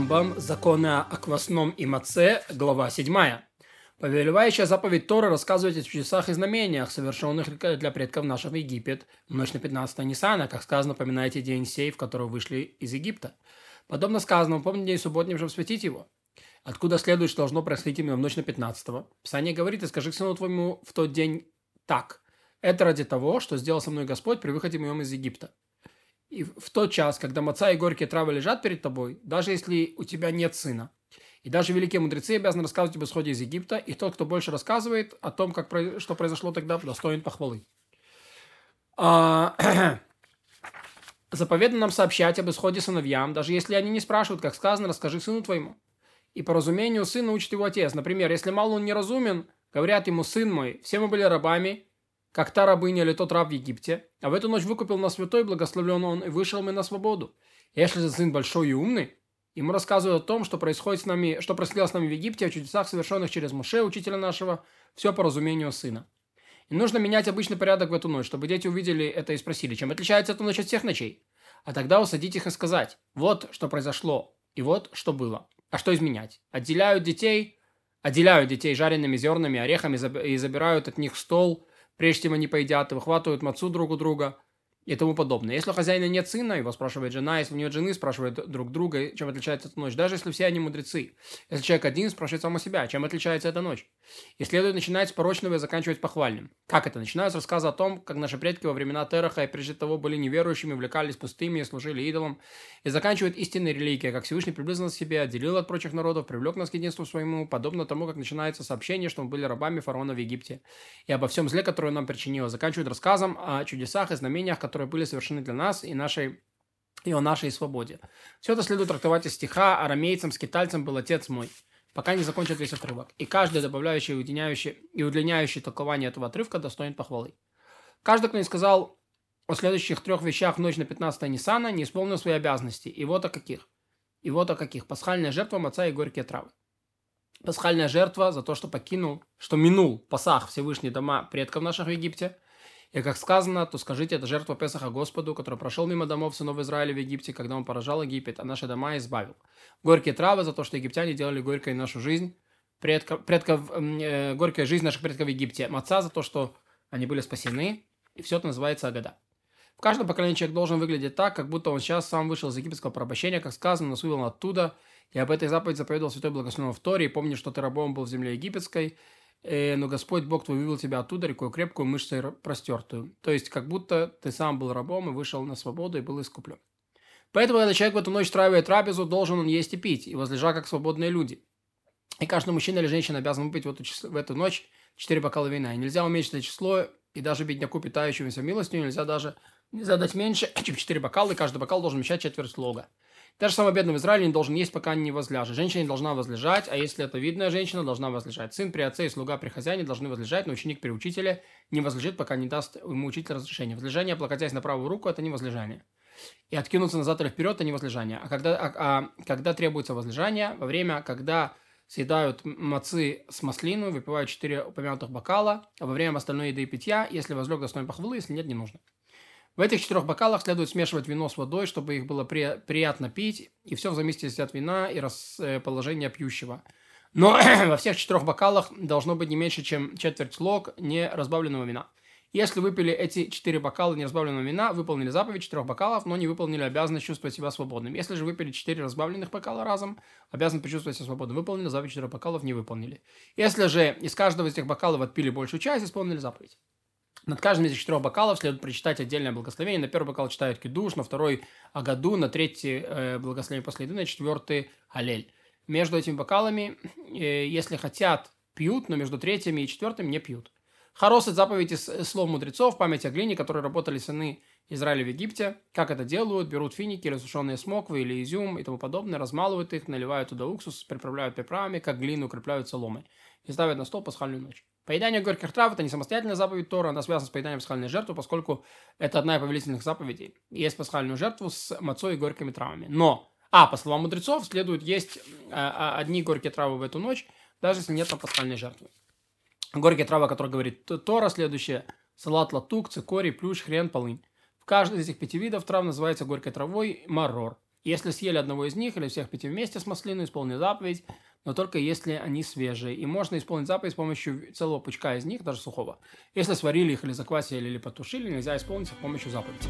Рамбам, законы о квасном и маце, глава 7. Повелевающая заповедь Тора рассказывает о чудесах и знамениях, совершенных для предков наших в Египет в ночь на 15 Ниссана, как сказано, поминайте день сей, в который вышли из Египта. Подобно сказанному, помните день субботний, чтобы светить его. Откуда следует, что должно происходить именно в ночь на 15-го? Писание говорит, и скажи к сыну твоему в тот день так. Это ради того, что сделал со мной Господь при выходе моем из Египта. И в тот час, когда маца и горькие травы лежат перед тобой, даже если у тебя нет сына, и даже великие мудрецы обязаны рассказывать об исходе из Египта, и тот, кто больше рассказывает о том, как, что произошло тогда, достоин похвалы. А, заповедно нам сообщать об исходе сыновьям, даже если они не спрашивают, как сказано, расскажи сыну твоему. И по разумению сына учит его отец. Например, если мало он неразумен, говорят ему, сын мой, все мы были рабами, как та рабыня или тот раб в Египте, а в эту ночь выкупил нас святой, благословлен он, и вышел мы на свободу. Если же сын большой и умный, ему рассказывают о том, что происходит с нами, что происходило с нами в Египте, о чудесах, совершенных через Муше, учителя нашего, все по разумению сына. И нужно менять обычный порядок в эту ночь, чтобы дети увидели это и спросили, чем отличается эта ночь от всех ночей. А тогда усадить их и сказать, вот что произошло, и вот что было. А что изменять? Отделяют детей, отделяют детей жареными зернами, орехами и забирают от них стол – прежде чем они поедят, выхватывают мацу друг у друга – и тому подобное. Если у хозяина нет сына, его спрашивает жена, если у него жены, спрашивает друг друга, чем отличается эта ночь. Даже если все они мудрецы. Если человек один, спрашивает самого себя, чем отличается эта ночь. И следует начинать с порочного и заканчивать похвальным. Как это? Начинают с рассказа о том, как наши предки во времена Тераха и прежде того были неверующими, увлекались пустыми и служили идолам. И заканчивают истинной религией, как Всевышний приблизил нас к себе, отделил от прочих народов, привлек нас к единству своему, подобно тому, как начинается сообщение, что мы были рабами фараона в Египте. И обо всем зле, которое нам причинило. Заканчивают рассказом о чудесах и знамениях, которые которые были совершены для нас и, нашей, и о нашей свободе. Все это следует трактовать из стиха «Арамейцам, скитальцам был отец мой», пока не закончат весь отрывок. И каждый добавляющий удлиняющий, и удлиняющий толкование этого отрывка достоин похвалы. Каждый, кто не сказал о следующих трех вещах в ночь на 15 Ниссана, не исполнил свои обязанности. И вот о каких. И вот о каких. Пасхальная жертва маца и горькие травы. Пасхальная жертва за то, что покинул, что минул Пасах Всевышний дома предков наших в Египте – и как сказано, то скажите, это жертва Песаха Господу, который прошел мимо домов сынов Израиля в Египте, когда он поражал Египет, а наши дома избавил. Горькие травы за то, что египтяне делали горькой нашу жизнь, предков, предков, э, горькая жизнь наших предков в Египте. Маца за то, что они были спасены, и все это называется Агада. В каждом поколении человек должен выглядеть так, как будто он сейчас сам вышел из египетского порабощения, как сказано, нас вывел оттуда, и об этой заповеди заповедовал Святой Благословенный в Торе, и помни, что ты рабом был в земле египетской, но Господь Бог твой вывел тебя оттуда рекой крепкую, мышцей простертую. То есть, как будто ты сам был рабом и вышел на свободу и был искуплен. Поэтому, когда человек в эту ночь устраивает трапезу, должен он есть и пить, и возлежа как свободные люди. И каждый мужчина или женщина обязан выпить в эту, в эту ночь 4 бокала вина. И нельзя уменьшить это число, и даже бедняку, питающемуся милостью, нельзя даже нельзя дать меньше, чем 4 бокала, и каждый бокал должен вмещать четверть слога. Даже самый бедный в Израиле не должен есть, пока не возляжет. Женщина не должна возлежать, а если это видная женщина, должна возлежать. Сын при отце и слуга при хозяине должны возлежать, но ученик при учителе не возлежит, пока не даст ему учитель разрешение. Возлежание, облокотясь на правую руку, это не возлежание. И откинуться назад или вперед, это не возлежание. А когда, а, а, когда требуется возлежание, во время, когда съедают мацы с маслину, выпивают четыре упомянутых бокала, а во время остальной еды и питья, если возлег достоин похвалы, если нет, не нужно. В этих четырех бокалах следует смешивать вино с водой, чтобы их было при, приятно пить, и все в зависимости от вина и расположения пьющего. Но во всех четырех бокалах должно быть не меньше, чем четверть лог неразбавленного вина. Если выпили эти четыре бокала неразбавленного вина, выполнили заповедь четырех бокалов, но не выполнили обязанность чувствовать себя свободным. Если же выпили четыре разбавленных бокала разом, обязаны почувствовать себя свободным. Выполнили заповедь четырех бокалов, не выполнили. Если же из каждого из этих бокалов отпили большую часть, исполнили заповедь. Над каждым из четырех бокалов следует прочитать отдельное благословение. На первый бокал читают кидуш, на второй агаду, на третий э, благословение после еды, на четвертый алель. Между этими бокалами, э, если хотят, пьют, но между третьим и четвертым не пьют. Это заповедь из слов мудрецов, память о глине, которые работали сыны Израиля в Египте. Как это делают? Берут финики, разсушенные смоквы или изюм и тому подобное, размалывают их, наливают туда уксус, приправляют приправами, как глину укрепляют соломой и ставят на стол пасхальную ночь. Поедание горьких трав – это не самостоятельная заповедь Тора, она связана с поеданием пасхальной жертвы, поскольку это одна из повелительных заповедей. Есть пасхальную жертву с мацой и горькими травами. Но, а, по словам мудрецов, следует есть а, одни горькие травы в эту ночь, даже если нет там пасхальной жертвы. Горькие травы, о которых говорит Тора, следующее – салат латук, цикорий, плющ, хрен, полынь. В каждой из этих пяти видов трав называется горькой травой марор. Если съели одного из них или всех пяти вместе с маслиной, исполнили заповедь, но только если они свежие. И можно исполнить заповедь с помощью целого пучка из них, даже сухого. Если сварили их или заквасили или потушили, нельзя исполнить с помощью заповеди.